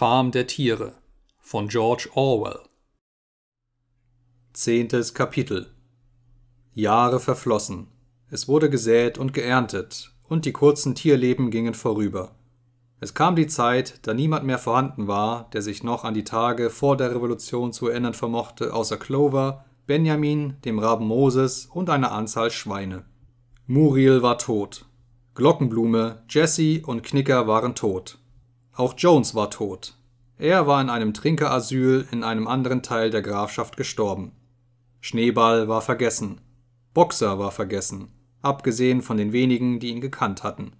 Farm der Tiere von George Orwell Zehntes Kapitel Jahre verflossen. Es wurde gesät und geerntet, und die kurzen Tierleben gingen vorüber. Es kam die Zeit, da niemand mehr vorhanden war, der sich noch an die Tage vor der Revolution zu erinnern vermochte, außer Clover, Benjamin, dem Raben Moses und einer Anzahl Schweine. Muriel war tot. Glockenblume, Jessie und Knicker waren tot. Auch Jones war tot. Er war in einem Trinkerasyl in einem anderen Teil der Grafschaft gestorben. Schneeball war vergessen. Boxer war vergessen, abgesehen von den wenigen, die ihn gekannt hatten.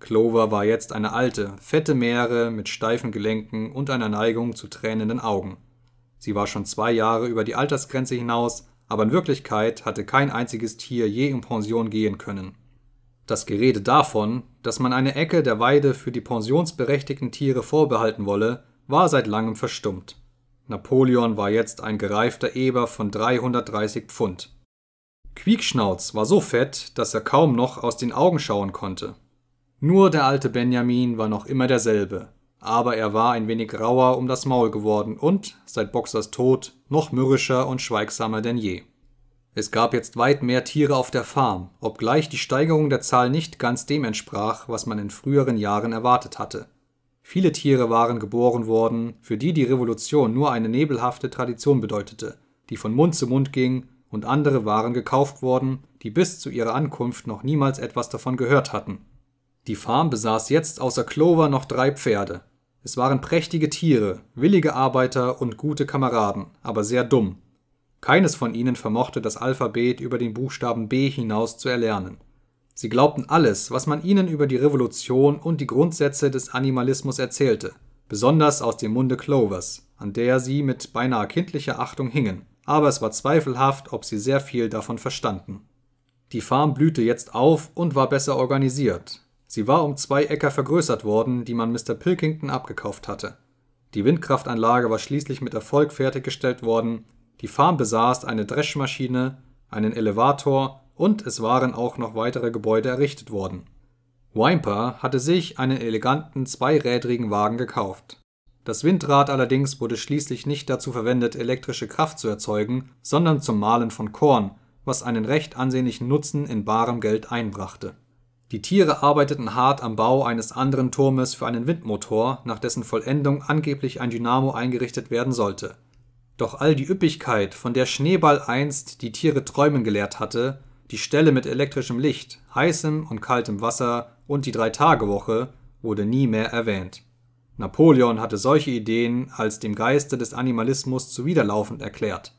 Clover war jetzt eine alte, fette Meere mit steifen Gelenken und einer Neigung zu tränenden Augen. Sie war schon zwei Jahre über die Altersgrenze hinaus, aber in Wirklichkeit hatte kein einziges Tier je in Pension gehen können. Das Gerede davon, dass man eine Ecke der Weide für die pensionsberechtigten Tiere vorbehalten wolle, war seit langem verstummt. Napoleon war jetzt ein gereifter Eber von 330 Pfund. Quiekschnauz war so fett, dass er kaum noch aus den Augen schauen konnte. Nur der alte Benjamin war noch immer derselbe, aber er war ein wenig rauer um das Maul geworden und, seit Boxers Tod, noch mürrischer und schweigsamer denn je. Es gab jetzt weit mehr Tiere auf der Farm, obgleich die Steigerung der Zahl nicht ganz dem entsprach, was man in früheren Jahren erwartet hatte. Viele Tiere waren geboren worden, für die die Revolution nur eine nebelhafte Tradition bedeutete, die von Mund zu Mund ging, und andere waren gekauft worden, die bis zu ihrer Ankunft noch niemals etwas davon gehört hatten. Die Farm besaß jetzt außer Clover noch drei Pferde. Es waren prächtige Tiere, willige Arbeiter und gute Kameraden, aber sehr dumm, keines von ihnen vermochte das Alphabet über den Buchstaben B hinaus zu erlernen. Sie glaubten alles, was man ihnen über die Revolution und die Grundsätze des Animalismus erzählte, besonders aus dem Munde Clovers, an der sie mit beinahe kindlicher Achtung hingen, aber es war zweifelhaft, ob sie sehr viel davon verstanden. Die Farm blühte jetzt auf und war besser organisiert. Sie war um zwei Äcker vergrößert worden, die man Mr. Pilkington abgekauft hatte. Die Windkraftanlage war schließlich mit Erfolg fertiggestellt worden, die Farm besaß eine Dreschmaschine, einen Elevator und es waren auch noch weitere Gebäude errichtet worden. Wimper hatte sich einen eleganten zweirädrigen Wagen gekauft. Das Windrad allerdings wurde schließlich nicht dazu verwendet, elektrische Kraft zu erzeugen, sondern zum Mahlen von Korn, was einen recht ansehnlichen Nutzen in barem Geld einbrachte. Die Tiere arbeiteten hart am Bau eines anderen Turmes für einen Windmotor, nach dessen Vollendung angeblich ein Dynamo eingerichtet werden sollte doch all die Üppigkeit, von der Schneeball einst die Tiere träumen gelehrt hatte, die Ställe mit elektrischem Licht, heißem und kaltem Wasser und die Drei-Tage-Woche, wurde nie mehr erwähnt. Napoleon hatte solche Ideen als dem Geiste des Animalismus zuwiderlaufend erklärt.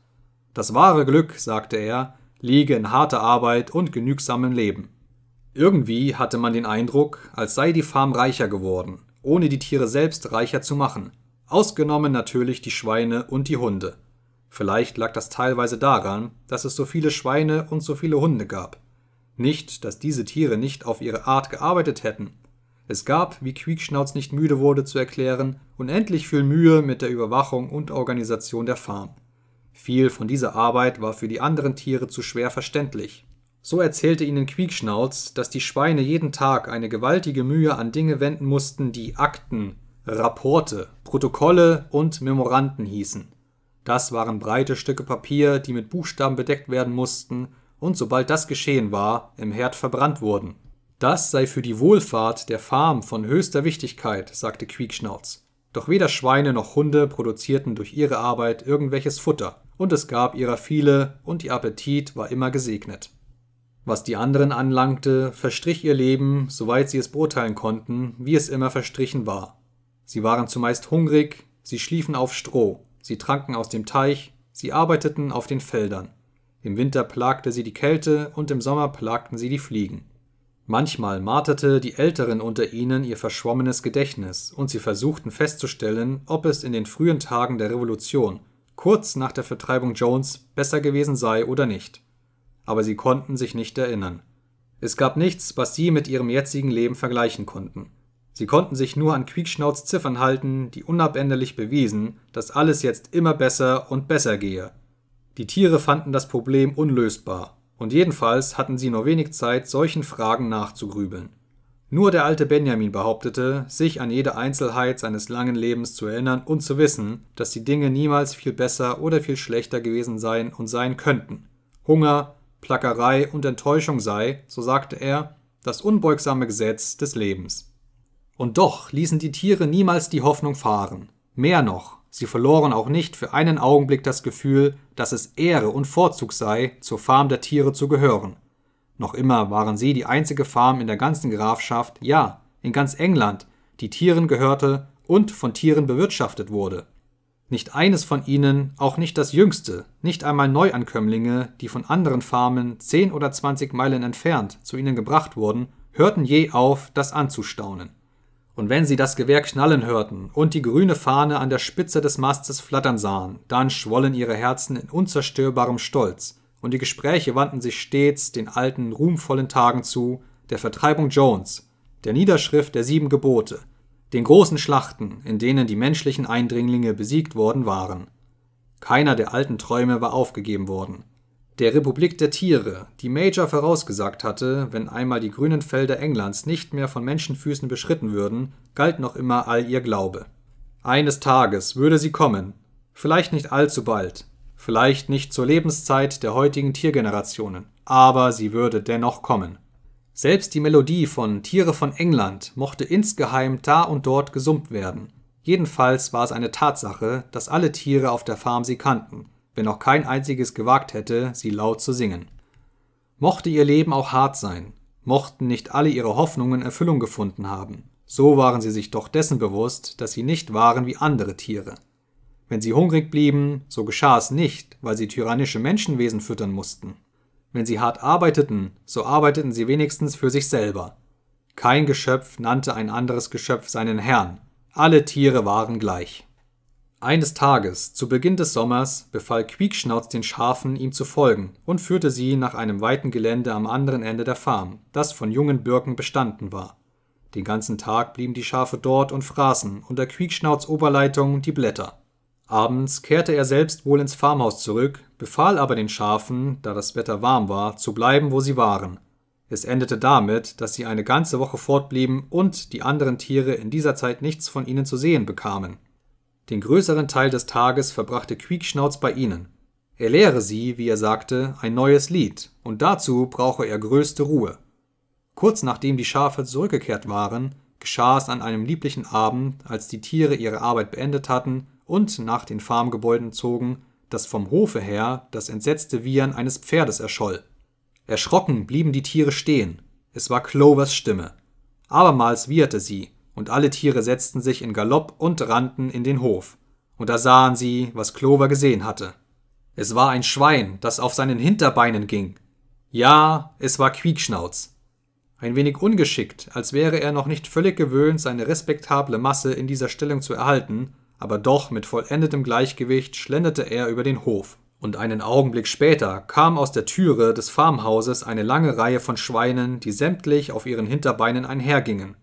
Das wahre Glück, sagte er, liege in harter Arbeit und genügsamem Leben. Irgendwie hatte man den Eindruck, als sei die Farm reicher geworden, ohne die Tiere selbst reicher zu machen – Ausgenommen natürlich die Schweine und die Hunde. Vielleicht lag das teilweise daran, dass es so viele Schweine und so viele Hunde gab. Nicht, dass diese Tiere nicht auf ihre Art gearbeitet hätten. Es gab, wie Quiekschnauz nicht müde wurde zu erklären, unendlich viel Mühe mit der Überwachung und Organisation der Farm. Viel von dieser Arbeit war für die anderen Tiere zu schwer verständlich. So erzählte ihnen Quiekschnauz, dass die Schweine jeden Tag eine gewaltige Mühe an Dinge wenden mussten, die Akten, Rapporte, Protokolle und Memoranden hießen. Das waren breite Stücke Papier, die mit Buchstaben bedeckt werden mussten und sobald das geschehen war, im Herd verbrannt wurden. Das sei für die Wohlfahrt der Farm von höchster Wichtigkeit, sagte Quiekschnauz. Doch weder Schweine noch Hunde produzierten durch ihre Arbeit irgendwelches Futter, und es gab ihrer viele, und ihr Appetit war immer gesegnet. Was die anderen anlangte, verstrich ihr Leben, soweit sie es beurteilen konnten, wie es immer verstrichen war. Sie waren zumeist hungrig, sie schliefen auf Stroh, sie tranken aus dem Teich, sie arbeiteten auf den Feldern. Im Winter plagte sie die Kälte und im Sommer plagten sie die Fliegen. Manchmal marterte die Älteren unter ihnen ihr verschwommenes Gedächtnis, und sie versuchten festzustellen, ob es in den frühen Tagen der Revolution, kurz nach der Vertreibung Jones, besser gewesen sei oder nicht. Aber sie konnten sich nicht erinnern. Es gab nichts, was sie mit ihrem jetzigen Leben vergleichen konnten. Sie konnten sich nur an Quiekschnauz Ziffern halten, die unabänderlich bewiesen, dass alles jetzt immer besser und besser gehe. Die Tiere fanden das Problem unlösbar, und jedenfalls hatten sie nur wenig Zeit, solchen Fragen nachzugrübeln. Nur der alte Benjamin behauptete, sich an jede Einzelheit seines langen Lebens zu erinnern und zu wissen, dass die Dinge niemals viel besser oder viel schlechter gewesen seien und sein könnten. Hunger, Plackerei und Enttäuschung sei, so sagte er, das unbeugsame Gesetz des Lebens. Und doch ließen die Tiere niemals die Hoffnung fahren. Mehr noch, sie verloren auch nicht für einen Augenblick das Gefühl, dass es Ehre und Vorzug sei, zur Farm der Tiere zu gehören. Noch immer waren sie die einzige Farm in der ganzen Grafschaft, ja, in ganz England, die Tieren gehörte und von Tieren bewirtschaftet wurde. Nicht eines von ihnen, auch nicht das jüngste, nicht einmal Neuankömmlinge, die von anderen Farmen zehn oder zwanzig Meilen entfernt zu ihnen gebracht wurden, hörten je auf, das anzustaunen. Und wenn sie das Gewehr knallen hörten und die grüne Fahne an der Spitze des Mastes flattern sahen, dann schwollen ihre Herzen in unzerstörbarem Stolz, und die Gespräche wandten sich stets den alten, ruhmvollen Tagen zu, der Vertreibung Jones, der Niederschrift der sieben Gebote, den großen Schlachten, in denen die menschlichen Eindringlinge besiegt worden waren. Keiner der alten Träume war aufgegeben worden. Der Republik der Tiere, die Major vorausgesagt hatte, wenn einmal die grünen Felder Englands nicht mehr von Menschenfüßen beschritten würden, galt noch immer all ihr Glaube. Eines Tages würde sie kommen, vielleicht nicht allzu bald, vielleicht nicht zur Lebenszeit der heutigen Tiergenerationen, aber sie würde dennoch kommen. Selbst die Melodie von Tiere von England mochte insgeheim da und dort gesummt werden. Jedenfalls war es eine Tatsache, dass alle Tiere auf der Farm sie kannten, wenn auch kein einziges gewagt hätte, sie laut zu singen. Mochte ihr Leben auch hart sein, mochten nicht alle ihre Hoffnungen Erfüllung gefunden haben, so waren sie sich doch dessen bewusst, dass sie nicht waren wie andere Tiere. Wenn sie hungrig blieben, so geschah es nicht, weil sie tyrannische Menschenwesen füttern mussten. Wenn sie hart arbeiteten, so arbeiteten sie wenigstens für sich selber. Kein Geschöpf nannte ein anderes Geschöpf seinen Herrn. Alle Tiere waren gleich. Eines Tages, zu Beginn des Sommers, befahl Quiekschnauz den Schafen, ihm zu folgen und führte sie nach einem weiten Gelände am anderen Ende der Farm, das von jungen Birken bestanden war. Den ganzen Tag blieben die Schafe dort und fraßen unter Quiekschnauz Oberleitung die Blätter. Abends kehrte er selbst wohl ins Farmhaus zurück, befahl aber den Schafen, da das Wetter warm war, zu bleiben, wo sie waren. Es endete damit, dass sie eine ganze Woche fortblieben und die anderen Tiere in dieser Zeit nichts von ihnen zu sehen bekamen. Den größeren Teil des Tages verbrachte Quiekschnauz bei ihnen. Er lehre sie, wie er sagte, ein neues Lied, und dazu brauche er größte Ruhe. Kurz nachdem die Schafe zurückgekehrt waren, geschah es an einem lieblichen Abend, als die Tiere ihre Arbeit beendet hatten und nach den Farmgebäuden zogen, dass vom Hofe her das entsetzte Wiehern eines Pferdes erscholl. Erschrocken blieben die Tiere stehen. Es war Clovers Stimme. Abermals wieherte sie, und alle Tiere setzten sich in Galopp und rannten in den Hof. Und da sahen sie, was Clover gesehen hatte. Es war ein Schwein, das auf seinen Hinterbeinen ging. Ja, es war Quiekschnauz. Ein wenig ungeschickt, als wäre er noch nicht völlig gewöhnt, seine respektable Masse in dieser Stellung zu erhalten, aber doch mit vollendetem Gleichgewicht schlenderte er über den Hof, und einen Augenblick später kam aus der Türe des Farmhauses eine lange Reihe von Schweinen, die sämtlich auf ihren Hinterbeinen einhergingen.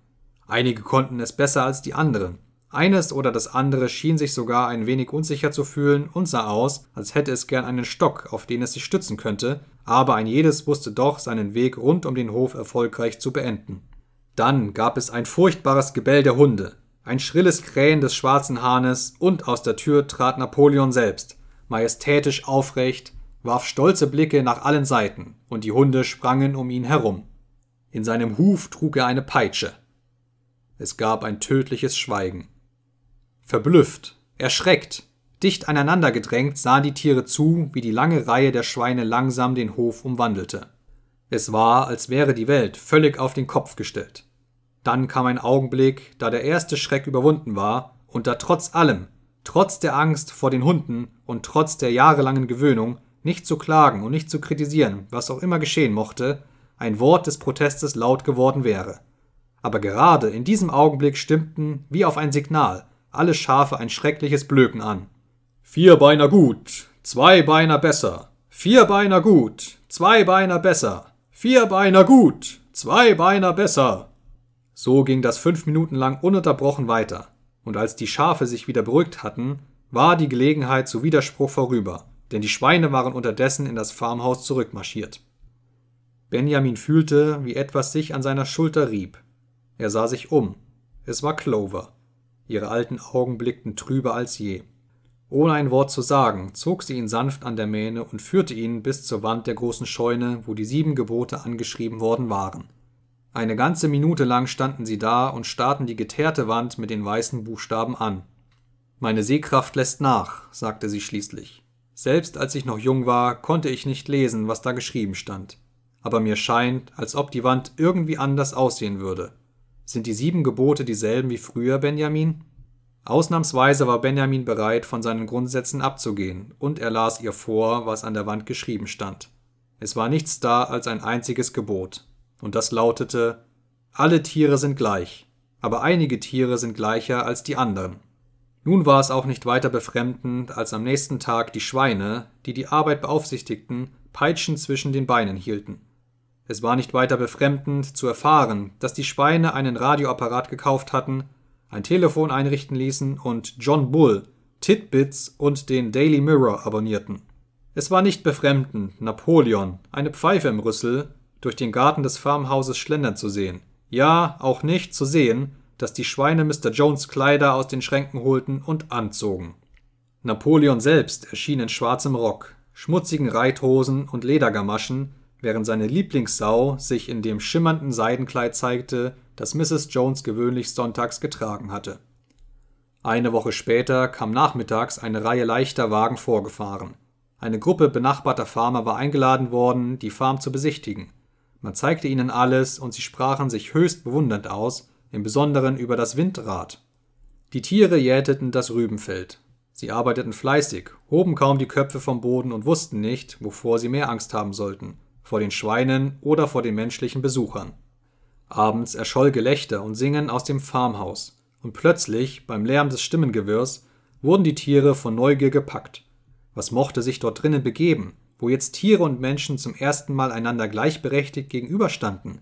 Einige konnten es besser als die anderen. Eines oder das andere schien sich sogar ein wenig unsicher zu fühlen und sah aus, als hätte es gern einen Stock, auf den es sich stützen könnte, aber ein jedes wusste doch, seinen Weg rund um den Hof erfolgreich zu beenden. Dann gab es ein furchtbares Gebell der Hunde, ein schrilles Krähen des schwarzen Hahnes und aus der Tür trat Napoleon selbst, majestätisch aufrecht, warf stolze Blicke nach allen Seiten, und die Hunde sprangen um ihn herum. In seinem Huf trug er eine Peitsche. Es gab ein tödliches Schweigen. Verblüfft, erschreckt, dicht aneinander gedrängt sahen die Tiere zu, wie die lange Reihe der Schweine langsam den Hof umwandelte. Es war, als wäre die Welt völlig auf den Kopf gestellt. Dann kam ein Augenblick, da der erste Schreck überwunden war und da trotz allem, trotz der Angst vor den Hunden und trotz der jahrelangen Gewöhnung, nicht zu klagen und nicht zu kritisieren, was auch immer geschehen mochte, ein Wort des Protestes laut geworden wäre. Aber gerade in diesem Augenblick stimmten, wie auf ein Signal, alle Schafe ein schreckliches Blöken an. Vierbeiner gut, Zweibeiner besser, Vierbeiner gut, Zweibeiner besser, Vierbeiner gut, Zweibeiner besser. So ging das fünf Minuten lang ununterbrochen weiter, und als die Schafe sich wieder beruhigt hatten, war die Gelegenheit zu Widerspruch vorüber, denn die Schweine waren unterdessen in das Farmhaus zurückmarschiert. Benjamin fühlte, wie etwas sich an seiner Schulter rieb. Er sah sich um. Es war Clover. Ihre alten Augen blickten trüber als je. Ohne ein Wort zu sagen, zog sie ihn sanft an der Mähne und führte ihn bis zur Wand der großen Scheune, wo die sieben Gebote angeschrieben worden waren. Eine ganze Minute lang standen sie da und starrten die geteerte Wand mit den weißen Buchstaben an. Meine Sehkraft lässt nach, sagte sie schließlich. Selbst als ich noch jung war, konnte ich nicht lesen, was da geschrieben stand. Aber mir scheint, als ob die Wand irgendwie anders aussehen würde. Sind die sieben Gebote dieselben wie früher, Benjamin? Ausnahmsweise war Benjamin bereit, von seinen Grundsätzen abzugehen, und er las ihr vor, was an der Wand geschrieben stand. Es war nichts da als ein einziges Gebot, und das lautete Alle Tiere sind gleich, aber einige Tiere sind gleicher als die anderen. Nun war es auch nicht weiter befremdend, als am nächsten Tag die Schweine, die die Arbeit beaufsichtigten, Peitschen zwischen den Beinen hielten. Es war nicht weiter befremdend zu erfahren, dass die Schweine einen Radioapparat gekauft hatten, ein Telefon einrichten ließen und John Bull, Titbits und den Daily Mirror abonnierten. Es war nicht befremdend, Napoleon, eine Pfeife im Rüssel, durch den Garten des Farmhauses schlendern zu sehen. Ja, auch nicht zu sehen, dass die Schweine Mr. Jones Kleider aus den Schränken holten und anzogen. Napoleon selbst erschien in schwarzem Rock, schmutzigen Reithosen und Ledergamaschen, während seine Lieblingssau sich in dem schimmernden Seidenkleid zeigte, das Mrs. Jones gewöhnlich sonntags getragen hatte. Eine Woche später kam nachmittags eine Reihe leichter Wagen vorgefahren. Eine Gruppe benachbarter Farmer war eingeladen worden, die Farm zu besichtigen. Man zeigte ihnen alles und sie sprachen sich höchst bewundernd aus, im Besonderen über das Windrad. Die Tiere jäteten das Rübenfeld. Sie arbeiteten fleißig, hoben kaum die Köpfe vom Boden und wussten nicht, wovor sie mehr Angst haben sollten, vor den Schweinen oder vor den menschlichen Besuchern. Abends erscholl Gelächter und Singen aus dem Farmhaus, und plötzlich, beim Lärm des Stimmengewirrs, wurden die Tiere von Neugier gepackt. Was mochte sich dort drinnen begeben, wo jetzt Tiere und Menschen zum ersten Mal einander gleichberechtigt gegenüberstanden?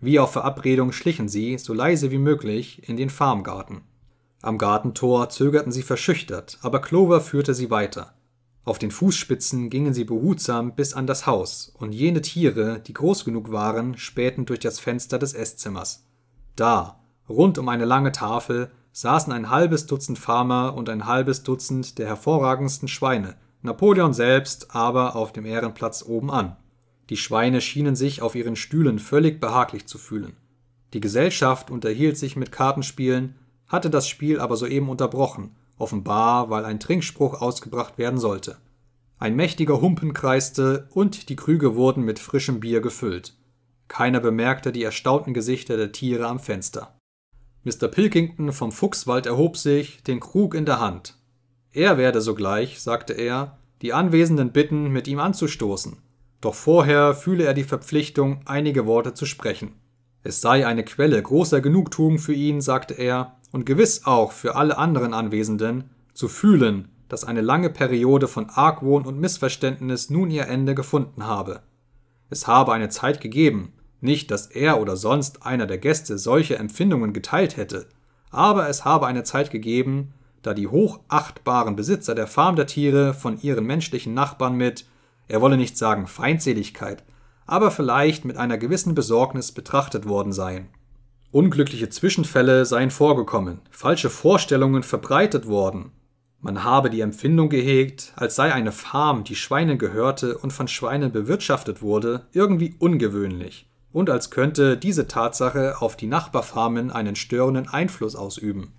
Wie auf Verabredung schlichen sie, so leise wie möglich, in den Farmgarten. Am Gartentor zögerten sie verschüchtert, aber Clover führte sie weiter. Auf den Fußspitzen gingen sie behutsam bis an das Haus, und jene Tiere, die groß genug waren, spähten durch das Fenster des Eßzimmers. Da, rund um eine lange Tafel, saßen ein halbes Dutzend Farmer und ein halbes Dutzend der hervorragendsten Schweine, Napoleon selbst aber auf dem Ehrenplatz oben an. Die Schweine schienen sich auf ihren Stühlen völlig behaglich zu fühlen. Die Gesellschaft unterhielt sich mit Kartenspielen, hatte das Spiel aber soeben unterbrochen offenbar weil ein Trinkspruch ausgebracht werden sollte. Ein mächtiger Humpen kreiste und die Krüge wurden mit frischem Bier gefüllt. Keiner bemerkte die erstaunten Gesichter der Tiere am Fenster. Mr. Pilkington vom Fuchswald erhob sich, den Krug in der Hand. Er werde sogleich, sagte er, die Anwesenden bitten, mit ihm anzustoßen. Doch vorher fühle er die Verpflichtung, einige Worte zu sprechen. Es sei eine Quelle großer Genugtuung für ihn, sagte er, und gewiss auch für alle anderen Anwesenden, zu fühlen, dass eine lange Periode von Argwohn und Missverständnis nun ihr Ende gefunden habe. Es habe eine Zeit gegeben, nicht, dass er oder sonst einer der Gäste solche Empfindungen geteilt hätte, aber es habe eine Zeit gegeben, da die hochachtbaren Besitzer der Farm der Tiere von ihren menschlichen Nachbarn mit, er wolle nicht sagen Feindseligkeit, aber vielleicht mit einer gewissen Besorgnis betrachtet worden seien. Unglückliche Zwischenfälle seien vorgekommen, falsche Vorstellungen verbreitet worden. Man habe die Empfindung gehegt, als sei eine Farm, die Schweinen gehörte und von Schweinen bewirtschaftet wurde, irgendwie ungewöhnlich und als könnte diese Tatsache auf die Nachbarfarmen einen störenden Einfluss ausüben.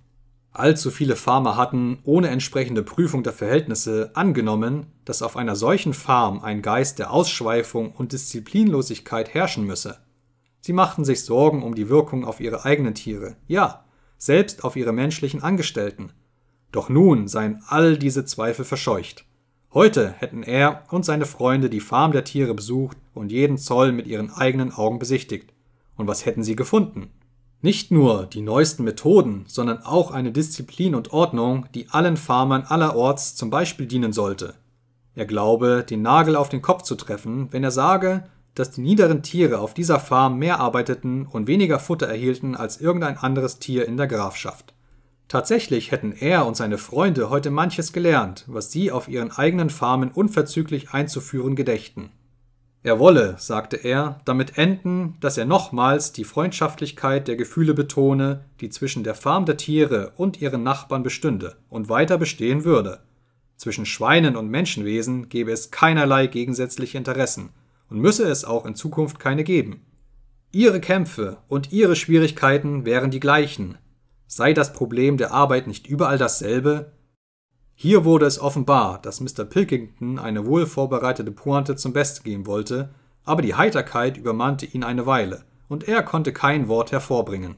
Allzu viele Farmer hatten, ohne entsprechende Prüfung der Verhältnisse, angenommen, dass auf einer solchen Farm ein Geist der Ausschweifung und Disziplinlosigkeit herrschen müsse. Sie machten sich Sorgen um die Wirkung auf ihre eigenen Tiere, ja, selbst auf ihre menschlichen Angestellten. Doch nun seien all diese Zweifel verscheucht. Heute hätten er und seine Freunde die Farm der Tiere besucht und jeden Zoll mit ihren eigenen Augen besichtigt. Und was hätten sie gefunden? Nicht nur die neuesten Methoden, sondern auch eine Disziplin und Ordnung, die allen Farmern allerorts zum Beispiel dienen sollte. Er glaube, den Nagel auf den Kopf zu treffen, wenn er sage, dass die niederen Tiere auf dieser Farm mehr arbeiteten und weniger Futter erhielten als irgendein anderes Tier in der Grafschaft. Tatsächlich hätten er und seine Freunde heute manches gelernt, was sie auf ihren eigenen Farmen unverzüglich einzuführen gedächten. Er wolle, sagte er, damit enden, dass er nochmals die Freundschaftlichkeit der Gefühle betone, die zwischen der Farm der Tiere und ihren Nachbarn bestünde und weiter bestehen würde. Zwischen Schweinen und Menschenwesen gebe es keinerlei gegensätzliche Interessen und müsse es auch in Zukunft keine geben. Ihre Kämpfe und ihre Schwierigkeiten wären die gleichen. Sei das Problem der Arbeit nicht überall dasselbe, hier wurde es offenbar, dass Mr. Pilkington eine wohl vorbereitete Pointe zum Besten geben wollte, aber die Heiterkeit übermannte ihn eine Weile, und er konnte kein Wort hervorbringen.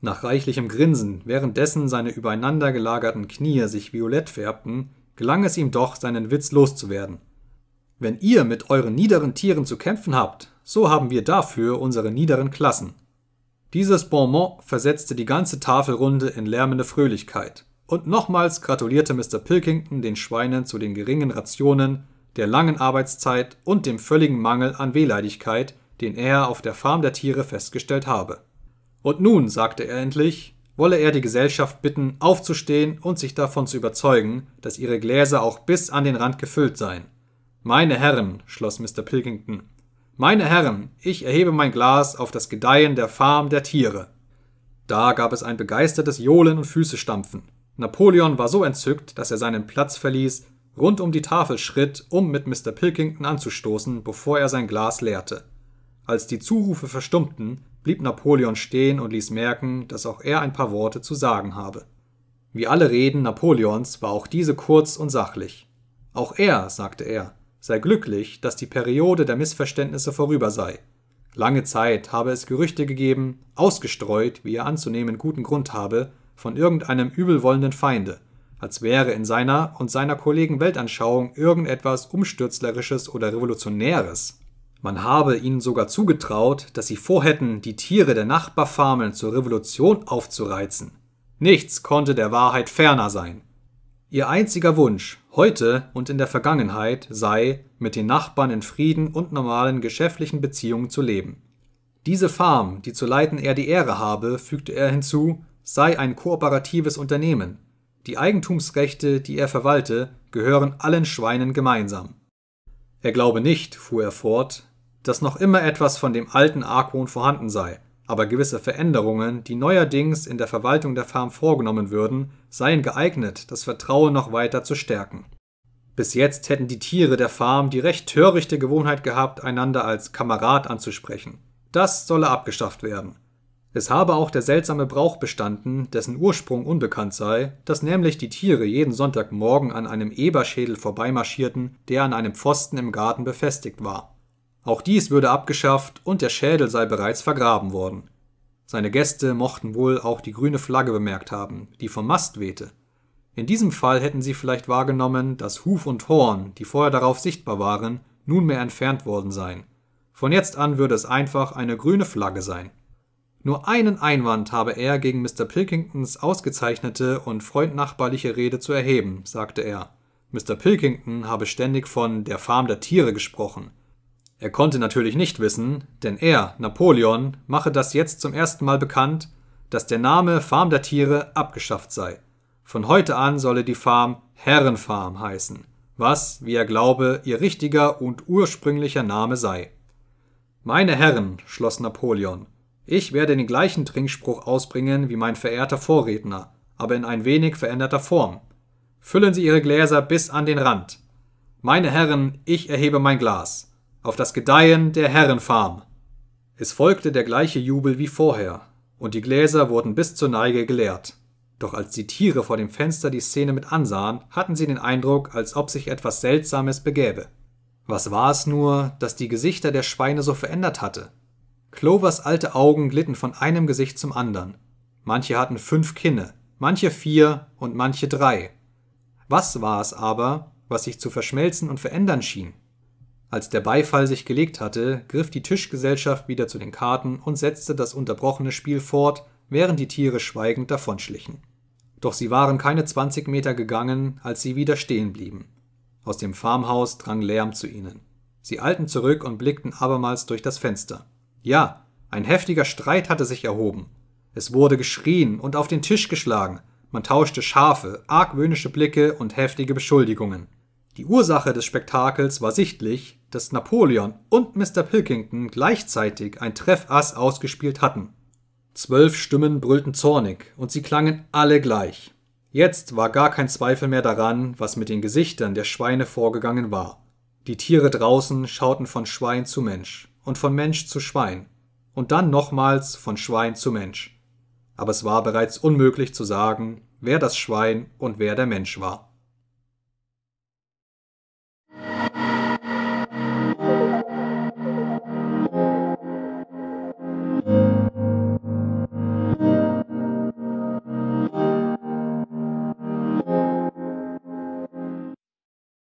Nach reichlichem Grinsen, währenddessen seine übereinander gelagerten Knie sich violett färbten, gelang es ihm doch, seinen Witz loszuwerden. Wenn ihr mit euren niederen Tieren zu kämpfen habt, so haben wir dafür unsere niederen Klassen. Dieses Bonmot versetzte die ganze Tafelrunde in lärmende Fröhlichkeit, und nochmals gratulierte Mr. Pilkington den Schweinen zu den geringen Rationen, der langen Arbeitszeit und dem völligen Mangel an Wehleidigkeit, den er auf der Farm der Tiere festgestellt habe. Und nun, sagte er endlich, wolle er die Gesellschaft bitten, aufzustehen und sich davon zu überzeugen, dass ihre Gläser auch bis an den Rand gefüllt seien. Meine Herren, schloss Mr. Pilkington, meine Herren, ich erhebe mein Glas auf das Gedeihen der Farm der Tiere. Da gab es ein begeistertes Johlen und Füßestampfen. Napoleon war so entzückt, dass er seinen Platz verließ, rund um die Tafel schritt, um mit Mr. Pilkington anzustoßen, bevor er sein Glas leerte. Als die Zurufe verstummten, blieb Napoleon stehen und ließ merken, dass auch er ein paar Worte zu sagen habe. Wie alle Reden Napoleons war auch diese kurz und sachlich. Auch er, sagte er, sei glücklich, dass die Periode der Missverständnisse vorüber sei. Lange Zeit habe es Gerüchte gegeben, ausgestreut, wie er anzunehmen guten Grund habe, von irgendeinem übelwollenden Feinde, als wäre in seiner und seiner Kollegen Weltanschauung irgendetwas Umstürzlerisches oder Revolutionäres. Man habe ihnen sogar zugetraut, dass sie vorhätten, die Tiere der Nachbarfarmen zur Revolution aufzureizen. Nichts konnte der Wahrheit ferner sein. Ihr einziger Wunsch, heute und in der Vergangenheit, sei, mit den Nachbarn in Frieden und normalen geschäftlichen Beziehungen zu leben. Diese Farm, die zu leiten er die Ehre habe, fügte er hinzu, sei ein kooperatives Unternehmen. Die Eigentumsrechte, die er verwalte, gehören allen Schweinen gemeinsam. Er glaube nicht, fuhr er fort, dass noch immer etwas von dem alten Argwohn vorhanden sei, aber gewisse Veränderungen, die neuerdings in der Verwaltung der Farm vorgenommen würden, seien geeignet, das Vertrauen noch weiter zu stärken. Bis jetzt hätten die Tiere der Farm die recht törichte Gewohnheit gehabt, einander als Kamerad anzusprechen. Das solle abgeschafft werden. Es habe auch der seltsame Brauch bestanden, dessen Ursprung unbekannt sei, dass nämlich die Tiere jeden Sonntagmorgen an einem Eberschädel vorbeimarschierten, der an einem Pfosten im Garten befestigt war. Auch dies würde abgeschafft und der Schädel sei bereits vergraben worden. Seine Gäste mochten wohl auch die grüne Flagge bemerkt haben, die vom Mast wehte. In diesem Fall hätten sie vielleicht wahrgenommen, dass Huf und Horn, die vorher darauf sichtbar waren, nunmehr entfernt worden seien. Von jetzt an würde es einfach eine grüne Flagge sein. Nur einen Einwand habe er gegen Mr. Pilkingtons ausgezeichnete und freundnachbarliche Rede zu erheben, sagte er. Mr. Pilkington habe ständig von der Farm der Tiere gesprochen. Er konnte natürlich nicht wissen, denn er, Napoleon, mache das jetzt zum ersten Mal bekannt, dass der Name Farm der Tiere abgeschafft sei. Von heute an solle die Farm Herrenfarm heißen, was, wie er glaube, ihr richtiger und ursprünglicher Name sei. Meine Herren, schloss Napoleon, ich werde den gleichen Trinkspruch ausbringen wie mein verehrter Vorredner, aber in ein wenig veränderter Form. Füllen Sie Ihre Gläser bis an den Rand. Meine Herren, ich erhebe mein Glas. Auf das Gedeihen der Herrenfarm. Es folgte der gleiche Jubel wie vorher, und die Gläser wurden bis zur Neige geleert. Doch als die Tiere vor dem Fenster die Szene mit ansahen, hatten sie den Eindruck, als ob sich etwas Seltsames begäbe. Was war es nur, das die Gesichter der Schweine so verändert hatte? Clovers alte Augen glitten von einem Gesicht zum anderen. Manche hatten fünf Kinne, manche vier und manche drei. Was war es aber, was sich zu verschmelzen und verändern schien? Als der Beifall sich gelegt hatte, griff die Tischgesellschaft wieder zu den Karten und setzte das unterbrochene Spiel fort, während die Tiere schweigend davonschlichen. Doch sie waren keine zwanzig Meter gegangen, als sie wieder stehen blieben. Aus dem Farmhaus drang Lärm zu ihnen. Sie eilten zurück und blickten abermals durch das Fenster. Ja, ein heftiger Streit hatte sich erhoben. Es wurde geschrien und auf den Tisch geschlagen, man tauschte scharfe, argwöhnische Blicke und heftige Beschuldigungen. Die Ursache des Spektakels war sichtlich, dass Napoleon und Mr. Pilkington gleichzeitig ein Treffass ausgespielt hatten. Zwölf Stimmen brüllten zornig, und sie klangen alle gleich. Jetzt war gar kein Zweifel mehr daran, was mit den Gesichtern der Schweine vorgegangen war. Die Tiere draußen schauten von Schwein zu Mensch und von Mensch zu Schwein und dann nochmals von Schwein zu Mensch. Aber es war bereits unmöglich zu sagen, wer das Schwein und wer der Mensch war.